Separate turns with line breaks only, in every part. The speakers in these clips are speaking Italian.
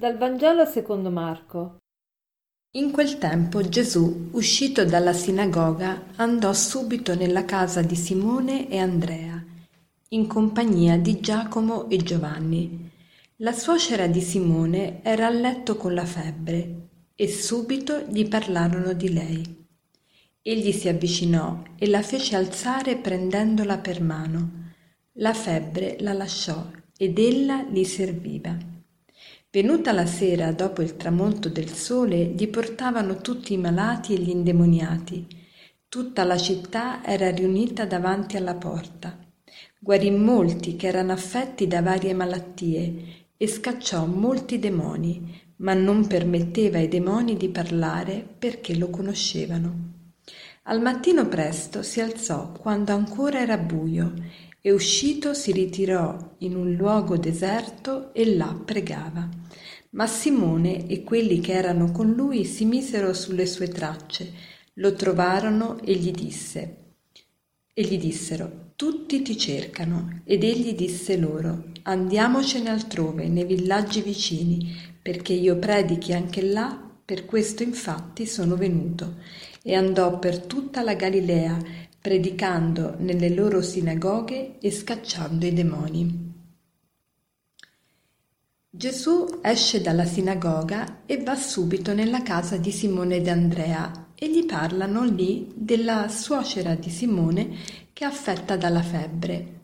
Dal Vangelo secondo Marco.
In quel tempo Gesù, uscito dalla sinagoga, andò subito nella casa di Simone e Andrea, in compagnia di Giacomo e Giovanni. La suocera di Simone era a letto con la febbre e subito gli parlarono di lei. Egli si avvicinò e la fece alzare prendendola per mano. La febbre la lasciò ed ella li serviva. Venuta la sera dopo il tramonto del sole, gli portavano tutti i malati e gli indemoniati. Tutta la città era riunita davanti alla porta. Guarì molti che erano affetti da varie malattie e scacciò molti demoni, ma non permetteva ai demoni di parlare perché lo conoscevano. Al mattino presto si alzò quando ancora era buio e uscito si ritirò in un luogo deserto e là pregava. Ma Simone e quelli che erano con lui si misero sulle sue tracce, lo trovarono e gli disse e gli dissero tutti ti cercano ed egli disse loro andiamocene altrove nei villaggi vicini perché io predichi anche là per questo infatti sono venuto e andò per tutta la Galilea predicando nelle loro sinagoghe e scacciando i demoni. Gesù esce dalla sinagoga e va subito nella casa di Simone ed Andrea e gli parlano lì della suocera di Simone che è affetta dalla febbre.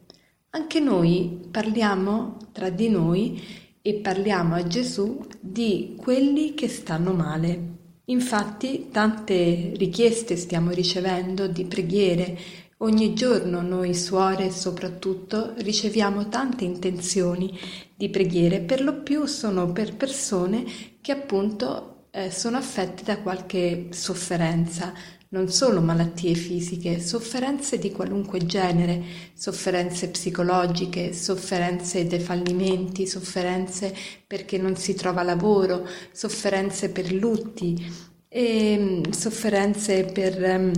Anche noi parliamo tra di noi e parliamo a Gesù di quelli che stanno male. Infatti tante richieste stiamo ricevendo di preghiere. Ogni giorno noi suore soprattutto riceviamo tante intenzioni di preghiere, per lo più sono per persone che appunto eh, sono affette da qualche sofferenza, non solo malattie fisiche, sofferenze di qualunque genere, sofferenze psicologiche, sofferenze dei fallimenti, sofferenze perché non si trova lavoro, sofferenze per lutti, e, mm, sofferenze per um,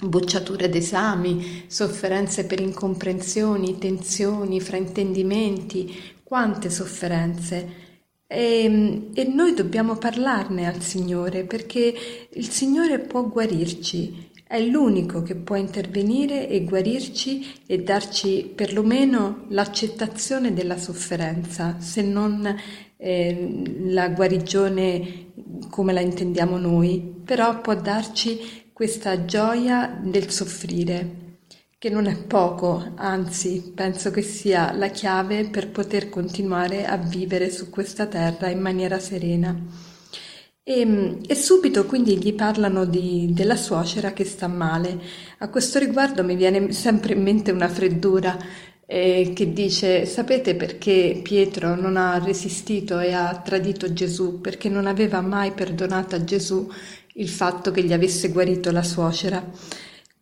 bocciature d'esami, sofferenze per incomprensioni, tensioni, fraintendimenti, quante sofferenze. E, e, noi dobbiamo parlarne al Signore perché il Signore può guarirci, è l'unico che può intervenire e guarirci e darci perlomeno l'accettazione della sofferenza, se non eh, la guarigione come la intendiamo noi, però può darci questa gioia del soffrire che non è poco, anzi penso che sia la chiave per poter continuare a vivere su questa terra in maniera serena. E, e subito quindi gli parlano di, della suocera che sta male. A questo riguardo mi viene sempre in mente una freddura eh, che dice sapete perché Pietro non ha resistito e ha tradito Gesù? Perché non aveva mai perdonato a Gesù il fatto che gli avesse guarito la suocera.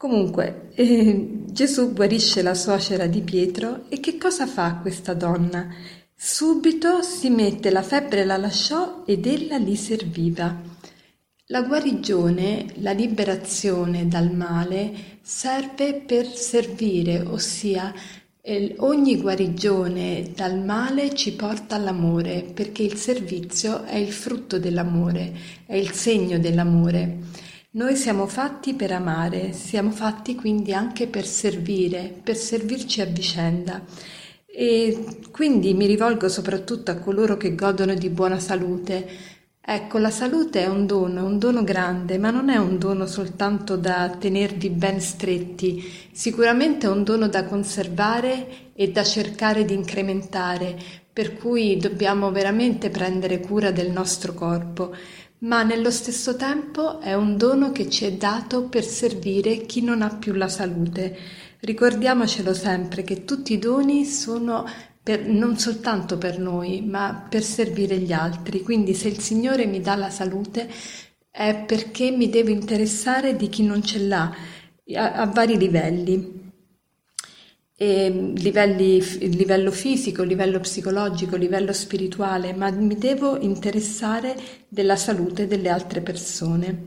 Comunque, eh, Gesù guarisce la suocera di Pietro e che cosa fa questa donna? Subito si mette la febbre la lasciò ed ella li serviva. La guarigione, la liberazione dal male serve per servire, ossia eh, ogni guarigione dal male ci porta all'amore, perché il servizio è il frutto dell'amore, è il segno dell'amore. Noi siamo fatti per amare, siamo fatti quindi anche per servire, per servirci a vicenda. E quindi mi rivolgo soprattutto a coloro che godono di buona salute. Ecco, la salute è un dono, un dono grande, ma non è un dono soltanto da tenervi ben stretti, sicuramente è un dono da conservare e da cercare di incrementare, per cui dobbiamo veramente prendere cura del nostro corpo ma nello stesso tempo è un dono che ci è dato per servire chi non ha più la salute. Ricordiamocelo sempre che tutti i doni sono per, non soltanto per noi, ma per servire gli altri. Quindi se il Signore mi dà la salute è perché mi devo interessare di chi non ce l'ha a, a vari livelli livelli, livello fisico, livello psicologico, livello spirituale, ma mi devo interessare della salute delle altre persone.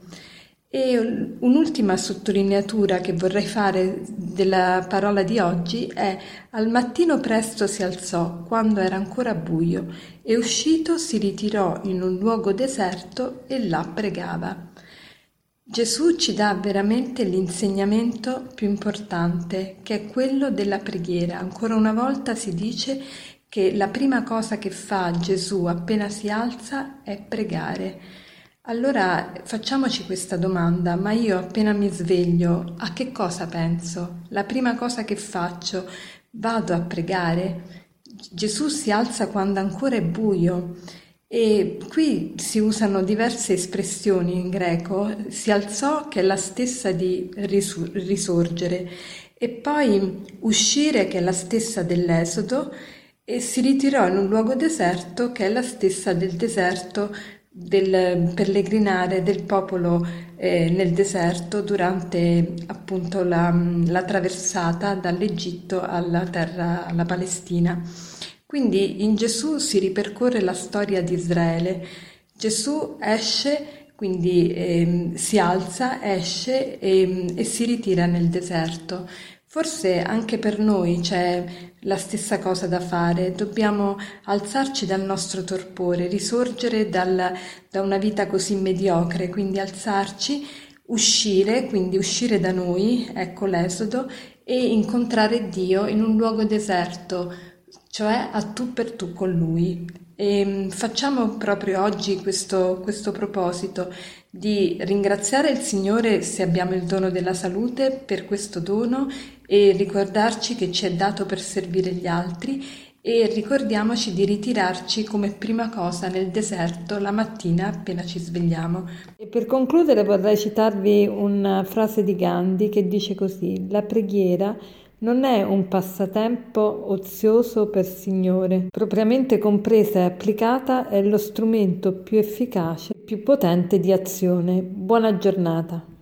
E un'ultima sottolineatura che vorrei fare della parola di oggi è al mattino presto si alzò quando era ancora buio e uscito si ritirò in un luogo deserto e là pregava. Gesù ci dà veramente l'insegnamento più importante, che è quello della preghiera. Ancora una volta si dice che la prima cosa che fa Gesù appena si alza è pregare. Allora facciamoci questa domanda, ma io appena mi sveglio a che cosa penso? La prima cosa che faccio, vado a pregare? Gesù si alza quando ancora è buio e qui si usano diverse espressioni in greco, si alzò che è la stessa di risorgere e poi uscire che è la stessa dell'esodo e si ritirò in un luogo deserto che è la stessa del deserto del pellegrinare del popolo eh, nel deserto durante appunto la, la traversata dall'Egitto alla terra, alla Palestina. Quindi in Gesù si ripercorre la storia di Israele. Gesù esce, quindi eh, si alza, esce e, e si ritira nel deserto. Forse anche per noi c'è la stessa cosa da fare, dobbiamo alzarci dal nostro torpore, risorgere dal, da una vita così mediocre, quindi alzarci, uscire, quindi uscire da noi, ecco l'esodo, e incontrare Dio in un luogo deserto, cioè a tu per tu con Lui. E mm, facciamo proprio oggi questo, questo proposito di ringraziare il Signore se abbiamo il dono della salute per questo dono e ricordarci che ci è dato per servire gli altri e ricordiamoci di ritirarci come prima cosa nel deserto la mattina appena ci svegliamo.
E per concludere vorrei citarvi una frase di Gandhi che dice così: La preghiera non è un passatempo ozioso per Signore, propriamente compresa e applicata è lo strumento più efficace e più potente di azione. Buona giornata.